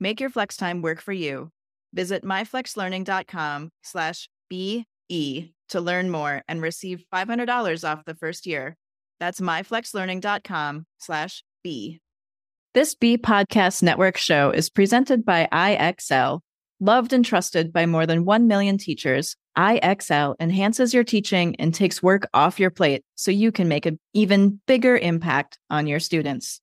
Make your flex time work for you. Visit myflexlearning.com slash BE to learn more and receive $500 off the first year. That's myflexlearning.com slash B. This B Podcast Network show is presented by IXL. Loved and trusted by more than 1 million teachers, IXL enhances your teaching and takes work off your plate so you can make an even bigger impact on your students.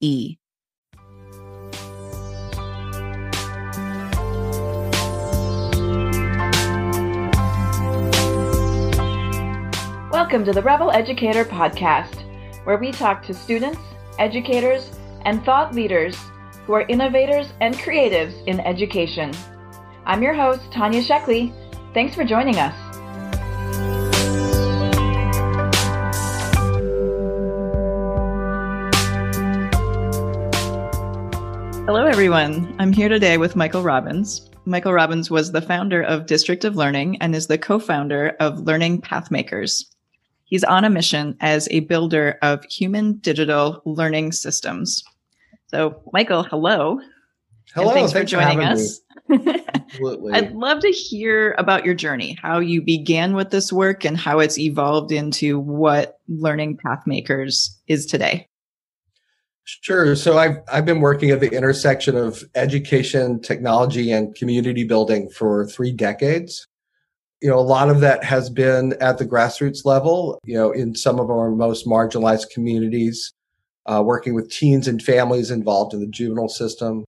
B-E. Welcome to the Rebel Educator Podcast, where we talk to students, educators, and thought leaders who are innovators and creatives in education. I'm your host, Tanya Sheckley. Thanks for joining us. Hello, everyone. I'm here today with Michael Robbins. Michael Robbins was the founder of District of Learning and is the co founder of Learning Pathmakers. He's on a mission as a builder of human digital learning systems. So, Michael, hello. Hello. thanks, thanks, for joining for us. Absolutely. I'd love to hear about your journey, how you began with this work and how it's evolved into what Learning Pathmakers is today. Sure. So I've I've been working at the intersection of education, technology, and community building for three decades. You know, a lot of that has been at the grassroots level. You know, in some of our most marginalized communities, uh, working with teens and families involved in the juvenile system.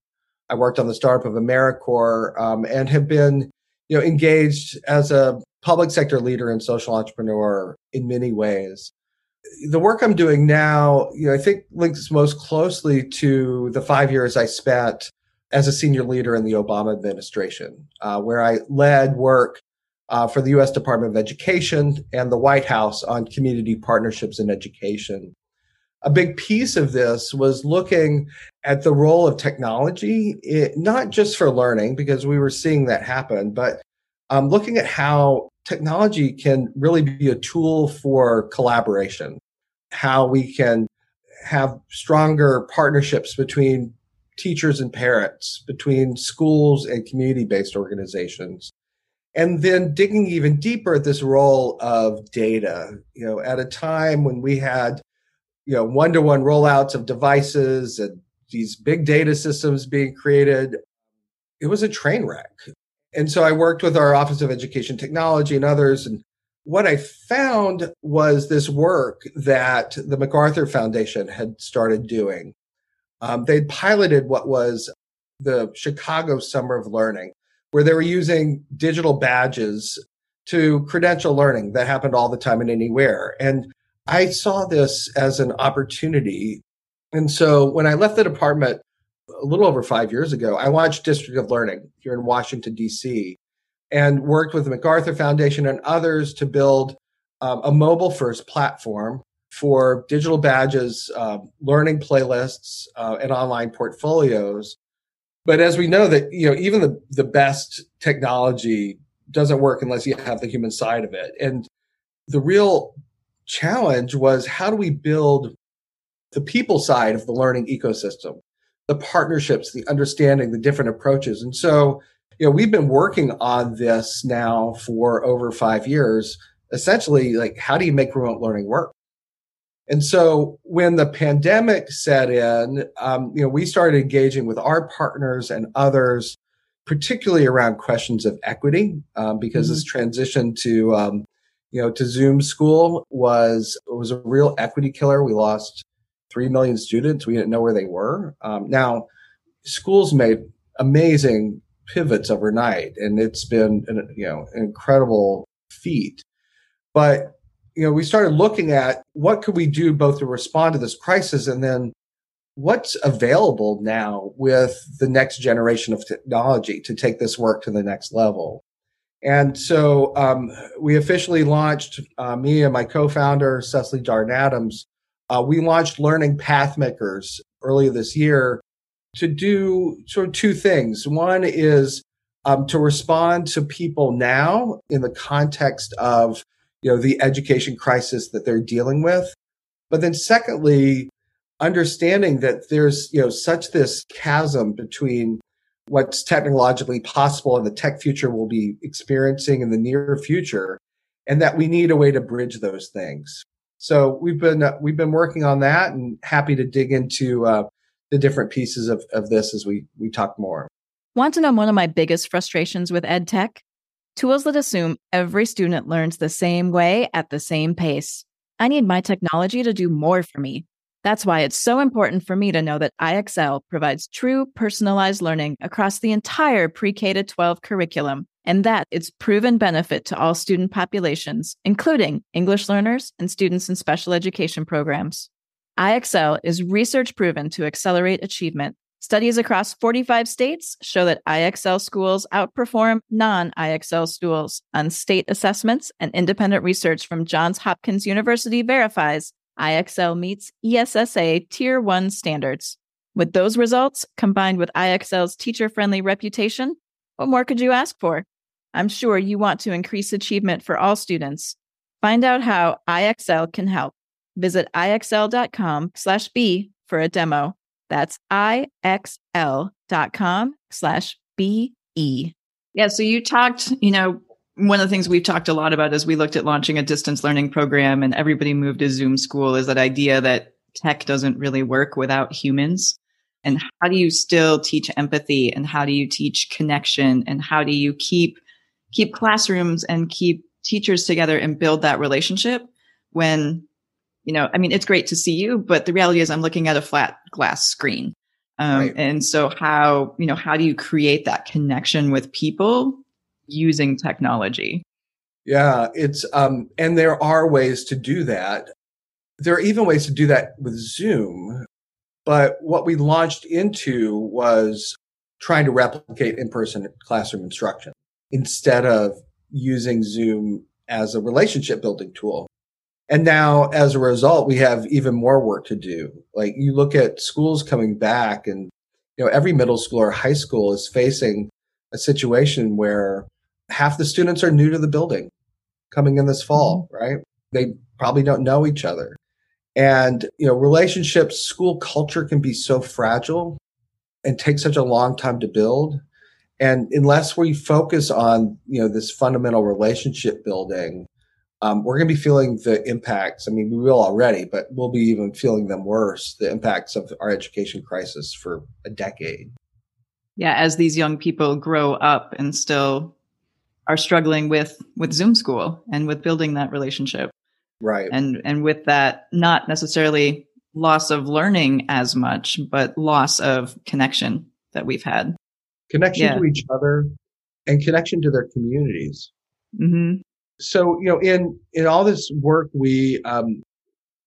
I worked on the startup of AmeriCorps um, and have been, you know, engaged as a public sector leader and social entrepreneur in many ways the work I'm doing now, you know, I think links most closely to the five years I spent as a senior leader in the Obama administration, uh, where I led work uh, for the U.S. Department of Education and the White House on community partnerships in education. A big piece of this was looking at the role of technology, it, not just for learning, because we were seeing that happen, but um, looking at how technology can really be a tool for collaboration, how we can have stronger partnerships between teachers and parents, between schools and community based organizations. And then digging even deeper at this role of data, you know, at a time when we had, you know, one to one rollouts of devices and these big data systems being created, it was a train wreck. And so I worked with our Office of Education Technology and others. And what I found was this work that the MacArthur Foundation had started doing. Um, they'd piloted what was the Chicago Summer of Learning, where they were using digital badges to credential learning that happened all the time and anywhere. And I saw this as an opportunity. And so when I left the department, a little over five years ago, I launched District of Learning here in Washington, D.C., and worked with the MacArthur Foundation and others to build um, a mobile first platform for digital badges, uh, learning playlists, uh, and online portfolios. But as we know that, you know, even the, the best technology doesn't work unless you have the human side of it. And the real challenge was how do we build the people side of the learning ecosystem? The partnerships, the understanding, the different approaches. And so, you know, we've been working on this now for over five years. Essentially, like, how do you make remote learning work? And so when the pandemic set in, um, you know, we started engaging with our partners and others particularly around questions of equity, um, because mm-hmm. this transition to um, you know to Zoom school was was a real equity killer. We lost three million students. We didn't know where they were. Um, now, schools made amazing pivots overnight, and it's been an, you know an incredible feat. But you know, we started looking at what could we do both to respond to this crisis and then what's available now with the next generation of technology to take this work to the next level. And so um, we officially launched, uh, me and my co-founder, Cecily Darden Adams, uh, we launched Learning Pathmakers earlier this year to do sort of two things. One is um, to respond to people now in the context of you know the education crisis that they're dealing with, but then secondly, understanding that there's you know such this chasm between what's technologically possible and the tech future we'll be experiencing in the near future, and that we need a way to bridge those things. So we've been uh, we've been working on that, and happy to dig into uh, the different pieces of, of this as we we talk more. Want to know one of my biggest frustrations with ed tech? Tools that assume every student learns the same way at the same pace. I need my technology to do more for me. That's why it's so important for me to know that IXL provides true personalized learning across the entire pre K 12 curriculum, and that its proven benefit to all student populations, including English learners and students in special education programs. IXL is research proven to accelerate achievement Studies across 45 states show that IXL schools outperform non IXL schools on state assessments, and independent research from Johns Hopkins University verifies IXL meets ESSA Tier 1 standards. With those results, combined with IXL's teacher friendly reputation, what more could you ask for? I'm sure you want to increase achievement for all students. Find out how IXL can help. Visit ixl.com/b for a demo. That's ixl.com slash BE. Yeah. So you talked, you know, one of the things we've talked a lot about as we looked at launching a distance learning program and everybody moved to Zoom school is that idea that tech doesn't really work without humans. And how do you still teach empathy and how do you teach connection and how do you keep keep classrooms and keep teachers together and build that relationship when you know, I mean, it's great to see you, but the reality is I'm looking at a flat glass screen. Um, right. And so how, you know, how do you create that connection with people using technology? Yeah, it's, um, and there are ways to do that. There are even ways to do that with Zoom. But what we launched into was trying to replicate in person classroom instruction instead of using Zoom as a relationship building tool. And now as a result, we have even more work to do. Like you look at schools coming back and, you know, every middle school or high school is facing a situation where half the students are new to the building coming in this fall, mm-hmm. right? They probably don't know each other. And, you know, relationships, school culture can be so fragile and take such a long time to build. And unless we focus on, you know, this fundamental relationship building, um, we're going to be feeling the impacts. I mean, we will already, but we'll be even feeling them worse, the impacts of our education crisis for a decade. Yeah, as these young people grow up and still are struggling with with Zoom school and with building that relationship. Right. And and with that not necessarily loss of learning as much, but loss of connection that we've had. Connection yeah. to each other and connection to their communities. Mm-hmm. So you know in in all this work we um,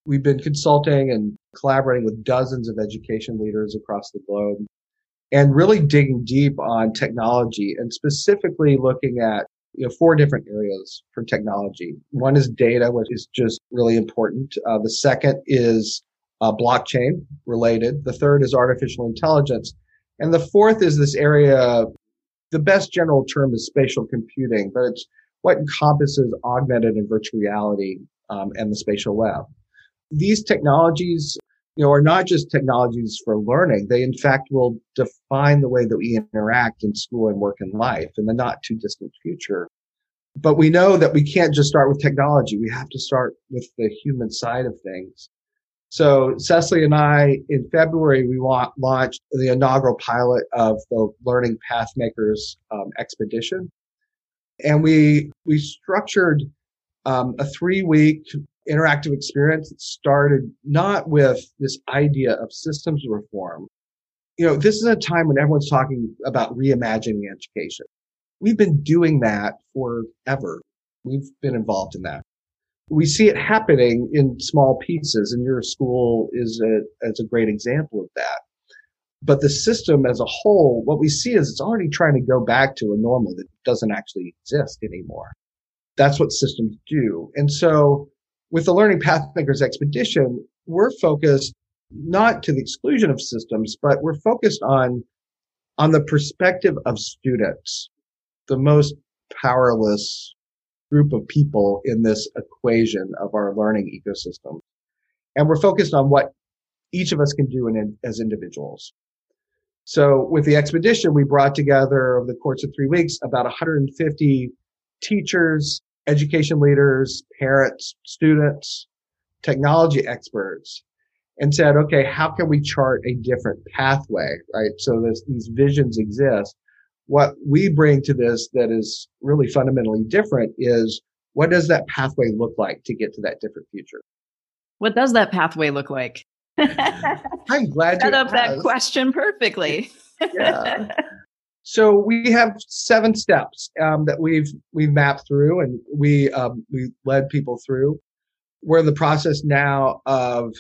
we've been consulting and collaborating with dozens of education leaders across the globe and really digging deep on technology and specifically looking at you know four different areas for technology. One is data which is just really important. Uh, the second is uh, blockchain related. The third is artificial intelligence and the fourth is this area the best general term is spatial computing but it's what encompasses augmented and virtual reality um, and the spatial web. These technologies, you know, are not just technologies for learning. They, in fact, will define the way that we interact in school and work and life in the not too distant future. But we know that we can't just start with technology. We have to start with the human side of things. So Cecily and I, in February, we launched the inaugural pilot of the Learning Pathmakers um, expedition, and we we structured um, a three week interactive experience that started not with this idea of systems reform. You know, this is a time when everyone's talking about reimagining education. We've been doing that forever. We've been involved in that. We see it happening in small pieces, and your school is a, is a great example of that. But the system as a whole, what we see is it's already trying to go back to a normal that doesn't actually exist anymore. That's what systems do. And so with the Learning Pathmakers Expedition, we're focused not to the exclusion of systems, but we're focused on, on the perspective of students, the most powerless group of people in this equation of our learning ecosystem. And we're focused on what each of us can do in, as individuals. So with the expedition, we brought together over the course of three weeks about 150 teachers, education leaders, parents, students, technology experts, and said, okay, how can we chart a different pathway, right? So these visions exist. What we bring to this that is really fundamentally different is what does that pathway look like to get to that different future? What does that pathway look like? I'm glad you set up that question perfectly. yeah. So we have seven steps um, that we've we've mapped through, and we um, we led people through. We're in the process now of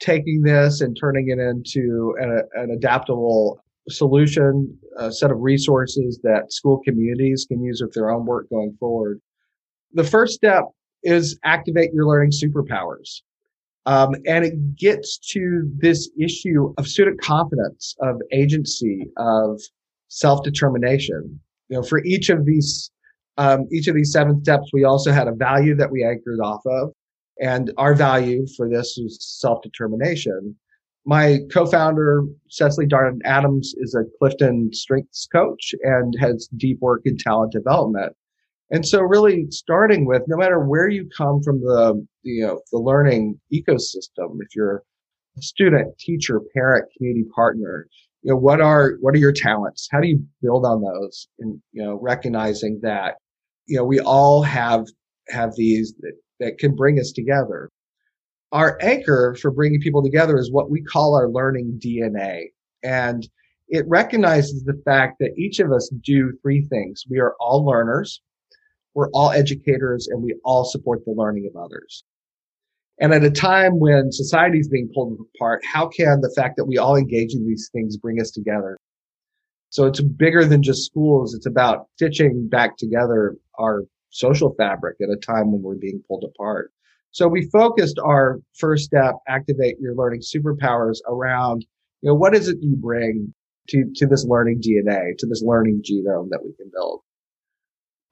taking this and turning it into an, an adaptable solution, a set of resources that school communities can use with their own work going forward. The first step is activate your learning superpowers. Um, and it gets to this issue of student confidence, of agency, of self-determination. You know, for each of these, um, each of these seven steps, we also had a value that we anchored off of. And our value for this is self-determination. My co-founder, Cecily Darden Adams, is a Clifton strengths coach and has deep work in talent development. And so really starting with no matter where you come from the, you know, the learning ecosystem, if you're a student, teacher, parent, community partner, you know, what are, what are your talents? How do you build on those? And, you know, recognizing that, you know, we all have, have these that, that can bring us together. Our anchor for bringing people together is what we call our learning DNA. And it recognizes the fact that each of us do three things. We are all learners we're all educators and we all support the learning of others. And at a time when society is being pulled apart, how can the fact that we all engage in these things bring us together? So it's bigger than just schools. It's about stitching back together our social fabric at a time when we're being pulled apart. So we focused our first step, activate your learning superpowers around, you know, what is it you bring to, to this learning DNA, to this learning genome that we can build?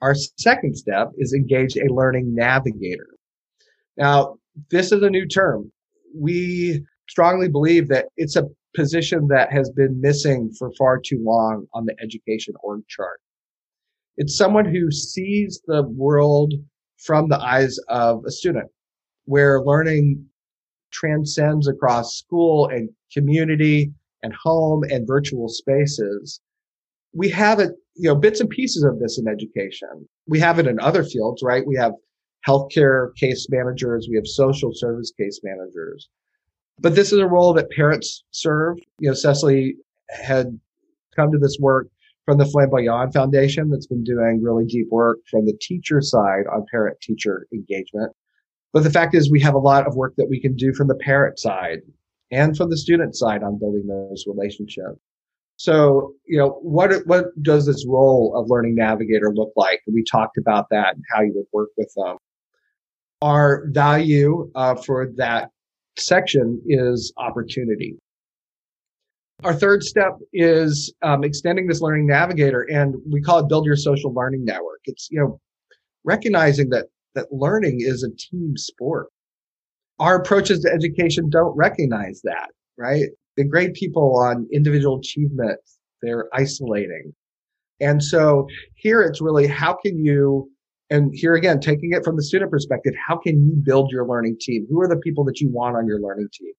Our second step is engage a learning navigator. Now, this is a new term. We strongly believe that it's a position that has been missing for far too long on the education org chart. It's someone who sees the world from the eyes of a student, where learning transcends across school and community and home and virtual spaces. We have it you know, bits and pieces of this in education. We have it in other fields, right? We have healthcare case managers. We have social service case managers. But this is a role that parents serve. You know, Cecily had come to this work from the Flamboyan Foundation that's been doing really deep work from the teacher side on parent teacher engagement. But the fact is we have a lot of work that we can do from the parent side and from the student side on building those relationships. So, you know, what, what does this role of learning navigator look like? We talked about that and how you would work with them. Our value uh, for that section is opportunity. Our third step is um, extending this learning navigator, and we call it build your social learning network. It's you know recognizing that that learning is a team sport. Our approaches to education don't recognize that, right? they grade people on individual achievement. They're isolating. And so here it's really how can you, and here again, taking it from the student perspective, how can you build your learning team? Who are the people that you want on your learning team?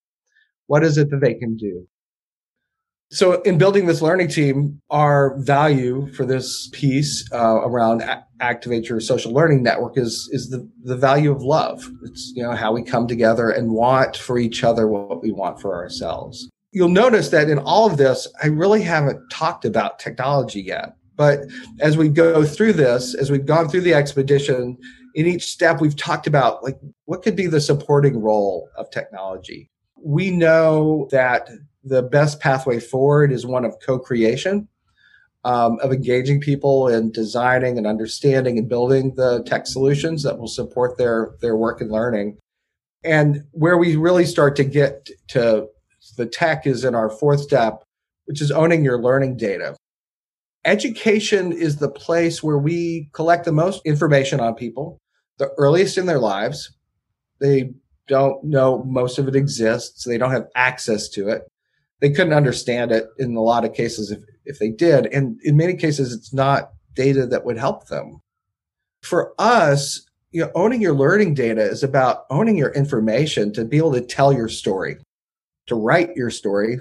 What is it that they can do? So, in building this learning team, our value for this piece uh, around a- activate your social learning network is is the the value of love. It's you know how we come together and want for each other what we want for ourselves. You'll notice that in all of this, I really haven't talked about technology yet. But as we go through this, as we've gone through the expedition, in each step we've talked about like what could be the supporting role of technology. We know that the best pathway forward is one of co-creation um, of engaging people in designing and understanding and building the tech solutions that will support their their work and learning. And where we really start to get to the tech is in our fourth step which is owning your learning data. Education is the place where we collect the most information on people the earliest in their lives. They don't know most of it exists. They don't have access to it they couldn't understand it in a lot of cases if, if they did. And in many cases, it's not data that would help them. For us, you know, owning your learning data is about owning your information to be able to tell your story, to write your story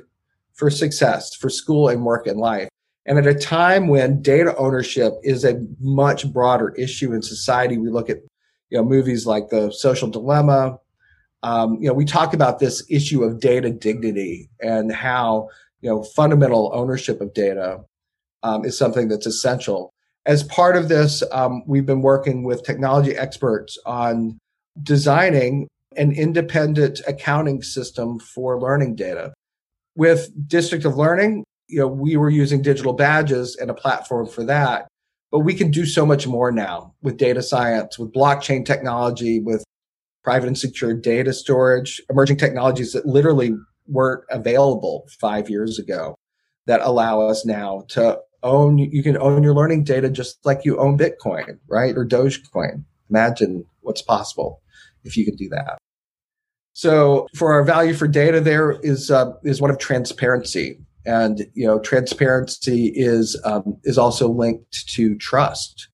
for success, for school and work and life. And at a time when data ownership is a much broader issue in society, we look at, you know, movies like The Social Dilemma, um, you know, we talk about this issue of data dignity and how, you know, fundamental ownership of data um, is something that's essential. As part of this, um, we've been working with technology experts on designing an independent accounting system for learning data. With District of Learning, you know, we were using digital badges and a platform for that. But we can do so much more now with data science, with blockchain technology, with private and secure data storage, emerging technologies that literally weren't available five years ago that allow us now to own, you can own your learning data just like you own Bitcoin, right? Or Dogecoin. Imagine what's possible if you can do that. So for our value for data there is, uh, is one of transparency. And, you know, transparency is, um, is also linked to trust.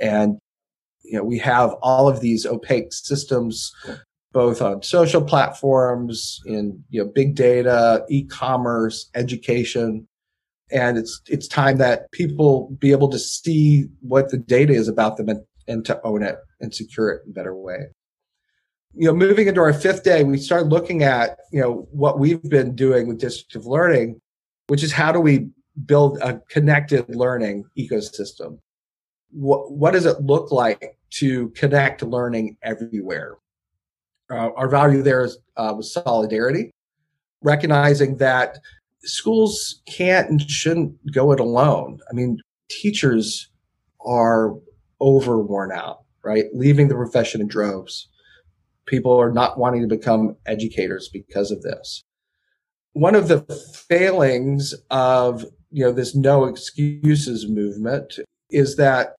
And you know, we have all of these opaque systems, both on social platforms, in you know, big data, e-commerce, education, and it's it's time that people be able to see what the data is about them and, and to own it and secure it in a better way. You know, moving into our fifth day, we start looking at you know what we've been doing with District of Learning, which is how do we build a connected learning ecosystem what, what does it look like to connect learning everywhere? Uh, our value there is uh, was solidarity, recognizing that schools can't and shouldn't go it alone. I mean, teachers are over worn out, right? Leaving the profession in droves. People are not wanting to become educators because of this. One of the failings of you know this no excuses movement is that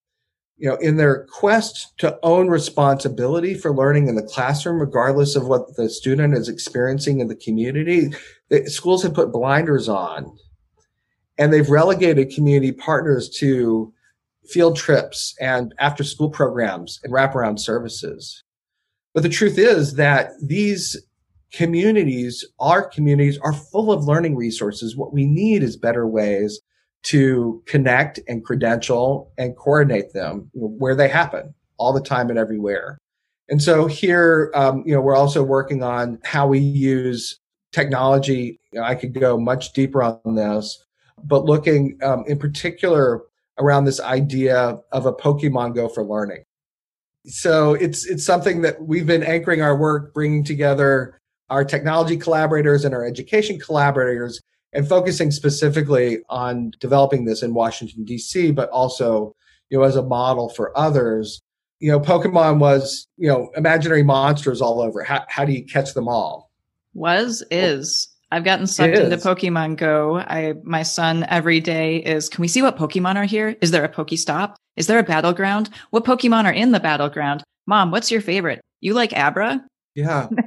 you know in their quest to own responsibility for learning in the classroom regardless of what the student is experiencing in the community the schools have put blinders on. And they've relegated community partners to field trips and after school programs and wraparound services. But the truth is that these communities our communities are full of learning resources. What we need is better ways to connect and credential and coordinate them where they happen all the time and everywhere. And so here, um, you know, we're also working on how we use technology. You know, I could go much deeper on this, but looking um, in particular around this idea of a Pokemon Go for learning. So it's it's something that we've been anchoring our work, bringing together our technology collaborators and our education collaborators and focusing specifically on developing this in Washington, D.C., but also, you know, as a model for others. You know, Pokemon was, you know, imaginary monsters all over. How, how do you catch them all? Was, is. I've gotten sucked into Pokemon Go. I my son every day is can we see what Pokemon are here? Is there a Pokestop? Is there a battleground? What Pokemon are in the battleground? Mom, what's your favorite? You like Abra? Yeah.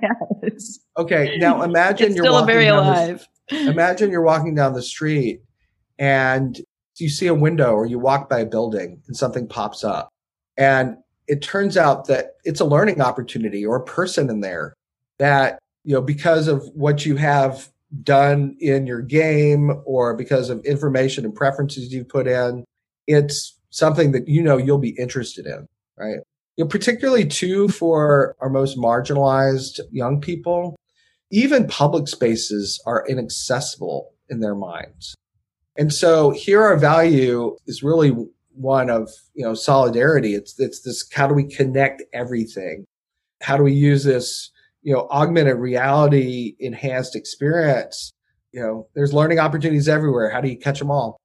Okay. Now imagine you're still very alive. Imagine you're walking down the street and you see a window or you walk by a building and something pops up. And it turns out that it's a learning opportunity or a person in there that you know, because of what you have done in your game or because of information and preferences you put in, it's something that you know you'll be interested in, right? You know, particularly too for our most marginalized young people, even public spaces are inaccessible in their minds. And so here our value is really one of, you know, solidarity. It's, it's this, how do we connect everything? How do we use this, you know, augmented reality enhanced experience? You know, there's learning opportunities everywhere. How do you catch them all?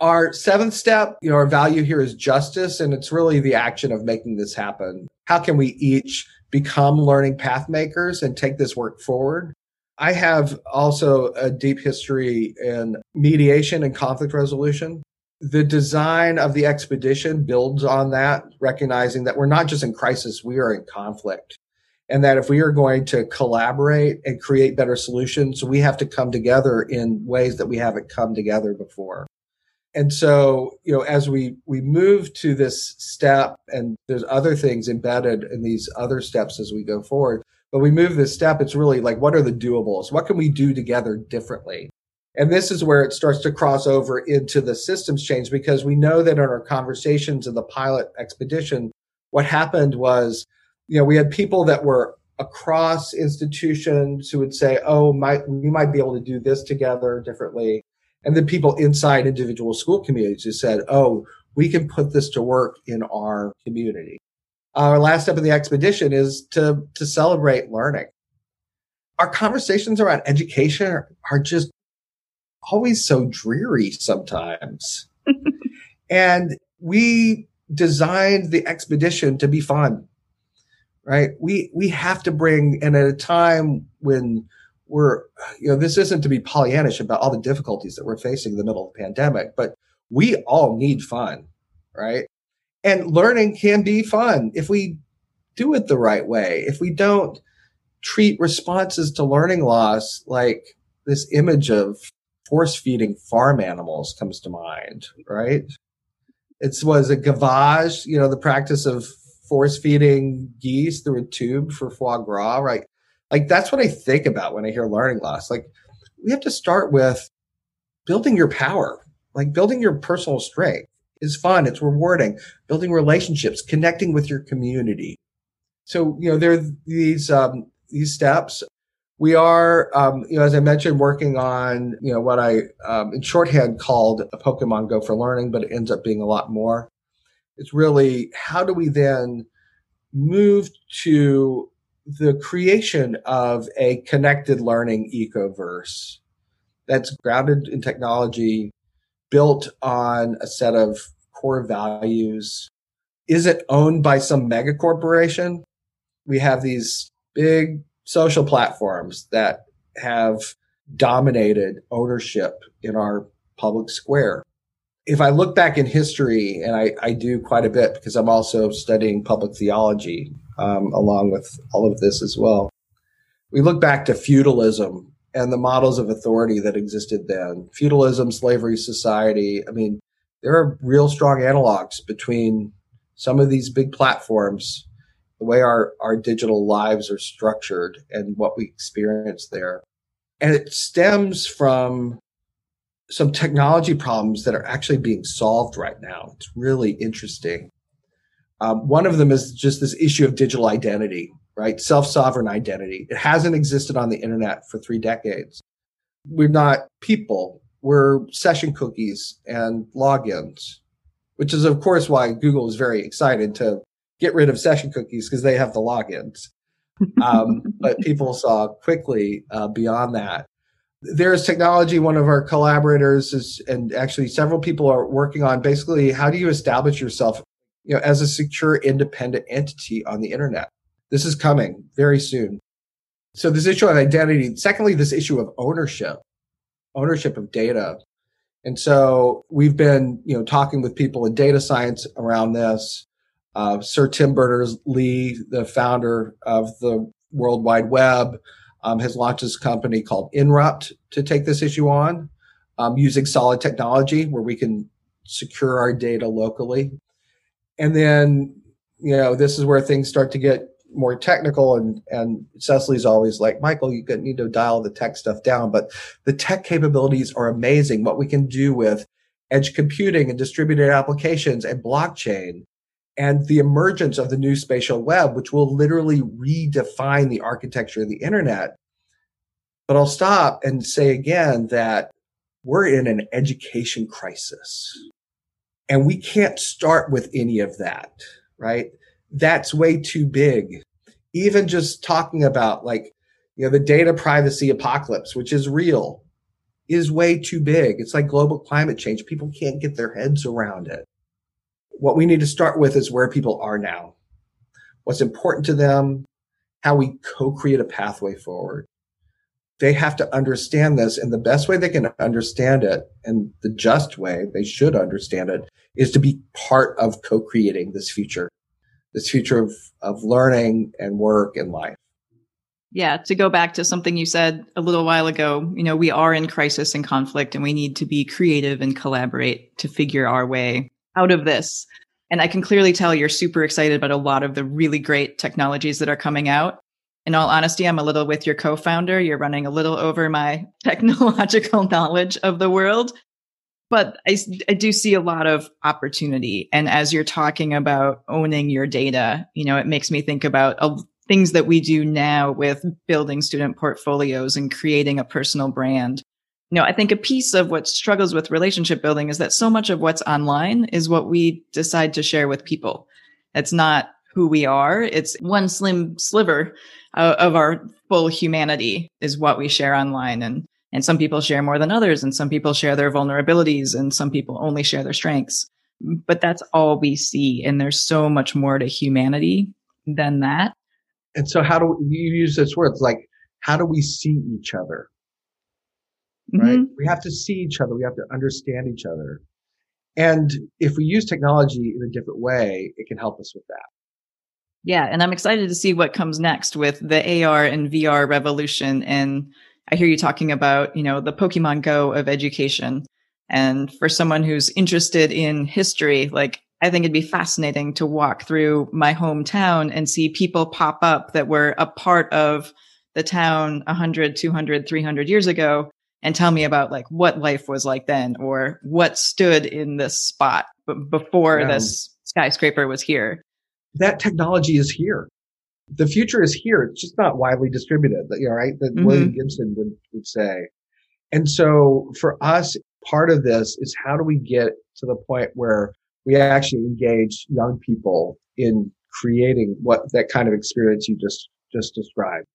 Our seventh step, you know, our value here is justice, and it's really the action of making this happen. How can we each become learning path makers and take this work forward? I have also a deep history in mediation and conflict resolution. The design of the expedition builds on that, recognizing that we're not just in crisis, we are in conflict. And that if we are going to collaborate and create better solutions, we have to come together in ways that we haven't come together before. And so, you know, as we, we move to this step and there's other things embedded in these other steps as we go forward, but we move this step, it's really like, what are the doables? What can we do together differently? And this is where it starts to cross over into the systems change because we know that in our conversations in the pilot expedition, what happened was, you know, we had people that were across institutions who would say, oh, might, we might be able to do this together differently. And then people inside individual school communities who said, oh, we can put this to work in our community. Our last step of the expedition is to, to celebrate learning. Our conversations around education are, are just always so dreary sometimes. and we designed the expedition to be fun, right? We, we have to bring, and at a time when we're, you know, this isn't to be Pollyannish about all the difficulties that we're facing in the middle of the pandemic, but we all need fun, right? And learning can be fun if we do it the right way. If we don't treat responses to learning loss like this image of force feeding farm animals comes to mind, right? It was a gavage, you know, the practice of force feeding geese through a tube for foie gras, right? Like that's what I think about when I hear learning loss. Like we have to start with building your power, like building your personal strength is fun. It's rewarding. Building relationships, connecting with your community. So, you know, there are these, um, these steps. We are, um, you know, as I mentioned, working on, you know, what I, um, in shorthand called a Pokemon Go for learning, but it ends up being a lot more. It's really how do we then move to the creation of a connected learning ecoverse that's grounded in technology built on a set of core values? Is it owned by some mega corporation? We have these big social platforms that have dominated ownership in our public square. If I look back in history, and I, I do quite a bit because I'm also studying public theology um, along with all of this as well, we look back to feudalism and the models of authority that existed then. Feudalism, slavery, society. I mean, there are real strong analogs between some of these big platforms, the way our, our digital lives are structured and what we experience there. And it stems from some technology problems that are actually being solved right now. It's really interesting. Um, one of them is just this issue of digital identity right? Self sovereign identity. It hasn't existed on the internet for three decades. We're not people, we're session cookies and logins, which is, of course, why Google is very excited to get rid of session cookies because they have the logins. Um, but people saw quickly uh, beyond that. There's technology. One of our collaborators is, and actually several people are working on basically how do you establish yourself, you know, as a secure, independent entity on the internet this is coming very soon. So this issue of identity. Secondly, this issue of ownership, ownership of data. And so we've been, you know, talking with people in data science around this. Uh, Sir Tim Berners-Lee, the founder of the World Wide Web, um, has launched this company called Inrupt to take this issue on, um, using solid technology where we can secure our data locally. And then, you know, this is where things start to get more technical and, and Cecily's always like, Michael, you need to dial the tech stuff down, but the tech capabilities are amazing. What we can do with edge computing and distributed applications and blockchain and the emergence of the new spatial web, which will literally redefine the architecture of the internet. But I'll stop and say again that we're in an education crisis and we can't start with any of that, right? That's way too big. Even just talking about like, you know, the data privacy apocalypse, which is real, is way too big. It's like global climate change. People can't get their heads around it. What we need to start with is where people are now, what's important to them, how we co-create a pathway forward. They have to understand this and the best way they can understand it and the just way they should understand it is to be part of co-creating this future, this future of, of learning and work and life. Yeah, to go back to something you said a little while ago, you know, we are in crisis and conflict and we need to be creative and collaborate to figure our way out of this. And I can clearly tell you're super excited about a lot of the really great technologies that are coming out. In all honesty, I'm a little with your co founder. You're running a little over my technological knowledge of the world. But I, I do see a lot of opportunity. And as you're talking about owning your data, you know, it makes me think about a things that we do now with building student portfolios and creating a personal brand. You know, I think a piece of what struggles with relationship building is that so much of what's online is what we decide to share with people. It's not who we are. It's one slim sliver uh, of our full humanity is what we share online. And, and some people share more than others. And some people share their vulnerabilities and some people only share their strengths. But that's all we see. And there's so much more to humanity than that and so how do we, you use this word? It's like, how do we see each other? Right? Mm-hmm. We have to see each other. We have to understand each other. And if we use technology in a different way, it can help us with that. Yeah. And I'm excited to see what comes next with the AR and VR revolution. And I hear you talking about, you know, the Pokemon Go of education. And for someone who's interested in history, like I think it'd be fascinating to walk through my hometown and see people pop up that were a part of the town 100, 200, 300 years ago and tell me about like what life was like then or what stood in this spot before yeah. this skyscraper was here. That technology is here. The future is here. It's just not widely distributed, you know, right? That mm-hmm. William Gibson would, would say. And so for us, part of this is how do we get to the point where we actually engage young people in creating what that kind of experience you just just described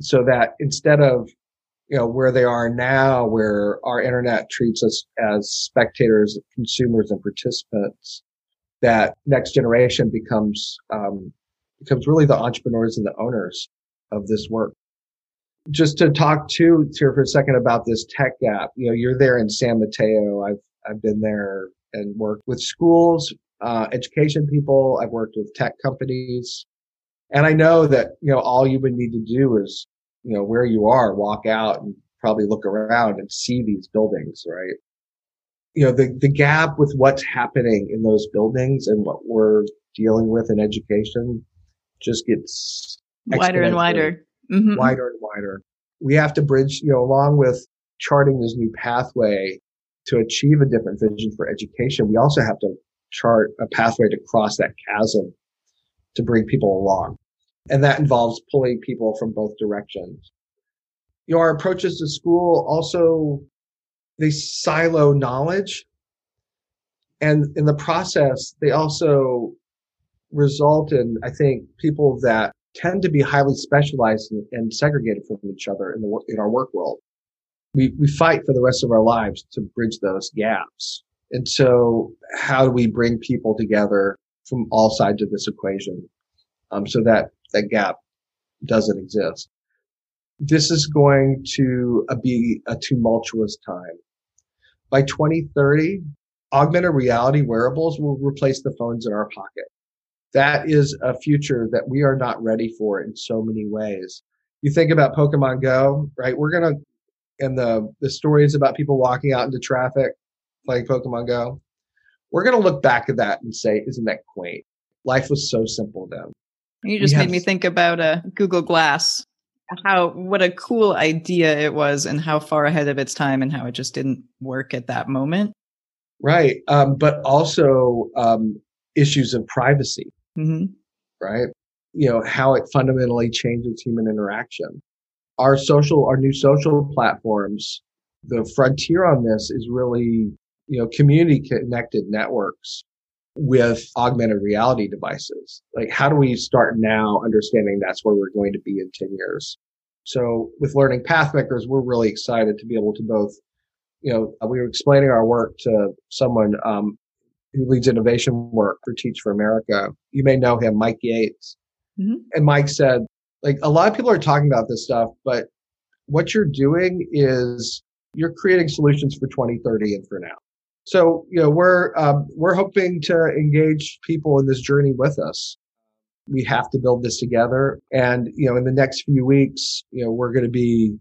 so that instead of you know where they are now where our internet treats us as spectators consumers and participants that next generation becomes um, becomes really the entrepreneurs and the owners of this work just to talk to here for a second about this tech gap you know you're there in san mateo i've i've been there and worked with schools, uh, education people. I've worked with tech companies. And I know that, you know, all you would need to do is, you know, where you are, walk out and probably look around and see these buildings, right? You know, the, the gap with what's happening in those buildings and what we're dealing with in education just gets wider and wider, mm-hmm. wider and wider. We have to bridge, you know, along with charting this new pathway to achieve a different vision for education, we also have to chart a pathway to cross that chasm to bring people along. And that involves pulling people from both directions. You know, our approaches to school also, they silo knowledge. And in the process, they also result in, I think, people that tend to be highly specialized and, and segregated from each other in the in our work world we, we fight for the rest of our lives to bridge those gaps. And so how do we bring people together from all sides of this equation? Um, so that that gap doesn't exist. This is going to uh, be a tumultuous time. By 2030, augmented reality wearables will replace the phones in our pocket. That is a future that we are not ready for in so many ways. You think about Pokemon Go, right? We're going to and the the stories about people walking out into traffic playing Pokemon Go, we're going to look back at that and say, isn't that quaint? Life was so simple then. You just made me think about a uh, Google Glass. How what a cool idea it was, and how far ahead of its time, and how it just didn't work at that moment. Right, um, but also um, issues of privacy. Mm-hmm. Right, you know how it fundamentally changes human interaction. Our social, our new social platforms, the frontier on this is really you know community connected networks with augmented reality devices. Like, how do we start now understanding that's where we're going to be in 10 years? So with learning pathmakers, we're really excited to be able to both, you know, we were explaining our work to someone, um, who leads innovation work for Teach for America. You may know him, Mike Yates. Mm-hmm. And Mike said, like, a lot of people are talking about this stuff, but what you're doing is you're creating solutions for 2030 and for now. So, you know, we're, um, we're hoping to engage people in this journey with us. We have to build this together. And, you know, in the next few weeks, you know, we're going to be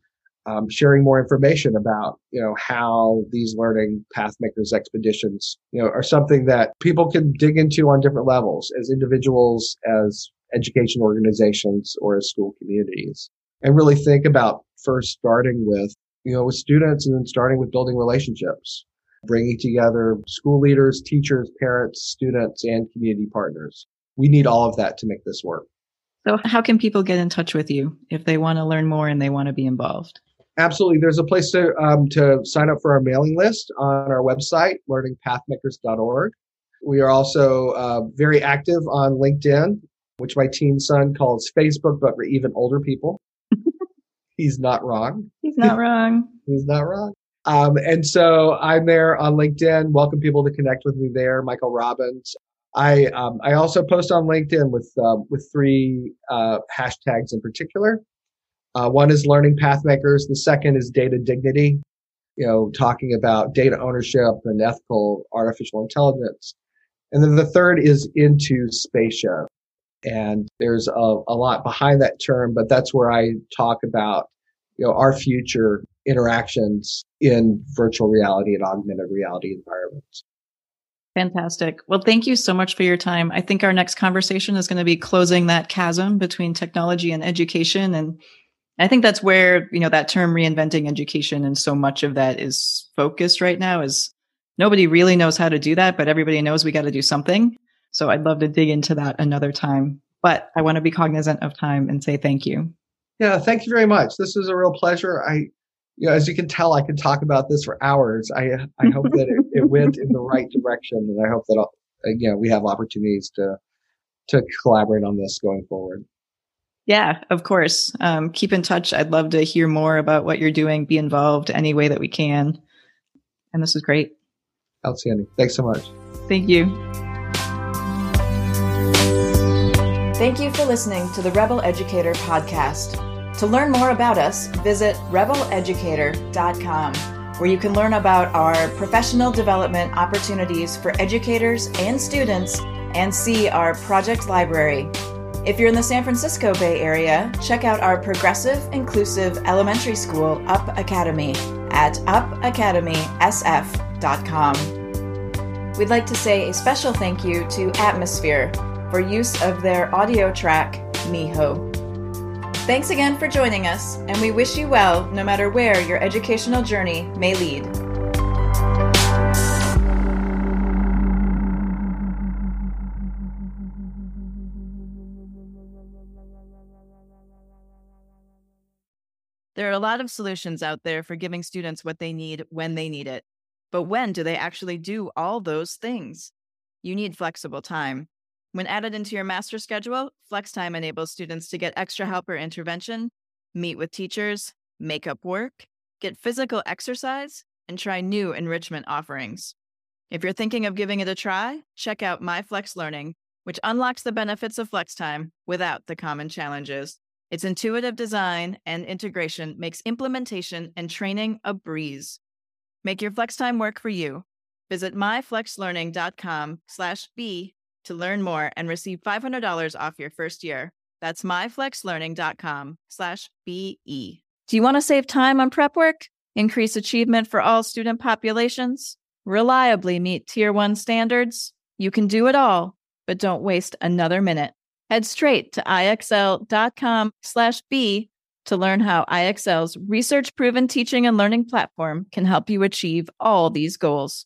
um, sharing more information about, you know, how these learning pathmakers expeditions, you know, are something that people can dig into on different levels as individuals, as education organizations, or as school communities. And really think about first starting with, you know, with students and then starting with building relationships bringing together school leaders, teachers, parents, students, and community partners. We need all of that to make this work. So, how can people get in touch with you if they want to learn more and they want to be involved? Absolutely. There's a place to um, to sign up for our mailing list on our website, learningpathmakers.org. We are also uh, very active on LinkedIn, which my teen son calls Facebook, but for even older people. He's not wrong. He's not wrong. He's not wrong. Um, and so I'm there on LinkedIn. Welcome people to connect with me there. Michael Robbins. I um, I also post on LinkedIn with uh, with three uh, hashtags in particular. Uh, one is learning pathmakers. The second is data dignity. You know, talking about data ownership and ethical artificial intelligence. And then the third is into spatia. And there's a, a lot behind that term, but that's where I talk about, you know, our future interactions in virtual reality and augmented reality environments. Fantastic. Well, thank you so much for your time. I think our next conversation is going to be closing that chasm between technology and education. And I think that's where, you know, that term reinventing education and so much of that is focused right now is nobody really knows how to do that, but everybody knows we got to do something. So I'd love to dig into that another time. But I want to be cognizant of time and say thank you. Yeah, thank you very much. This was a real pleasure. I you know, as you can tell, I can talk about this for hours. I I hope that it, it went in the right direction, and I hope that again uh, we have opportunities to to collaborate on this going forward. Yeah, of course. Um, keep in touch. I'd love to hear more about what you're doing. Be involved any way that we can. And this is great. Outstanding. Thanks so much. Thank you. Thank you for listening to the Rebel Educator podcast. To learn more about us, visit rebeleducator.com, where you can learn about our professional development opportunities for educators and students and see our project library. If you're in the San Francisco Bay Area, check out our progressive, inclusive elementary school, Up Academy, at upacademysf.com. We'd like to say a special thank you to Atmosphere for use of their audio track, Miho. Thanks again for joining us, and we wish you well no matter where your educational journey may lead. There are a lot of solutions out there for giving students what they need when they need it. But when do they actually do all those things? You need flexible time. When added into your master schedule, flex time enables students to get extra help or intervention, meet with teachers, make up work, get physical exercise, and try new enrichment offerings. If you're thinking of giving it a try, check out MyFlex Learning, which unlocks the benefits of flex time without the common challenges. Its intuitive design and integration makes implementation and training a breeze. Make your flex time work for you. Visit myflexlearning.com/b to learn more and receive $500 off your first year. That's myflexlearning.com slash BE. Do you want to save time on prep work? Increase achievement for all student populations? Reliably meet Tier 1 standards? You can do it all, but don't waste another minute. Head straight to ixl.com slash B to learn how IXL's research proven teaching and learning platform can help you achieve all these goals.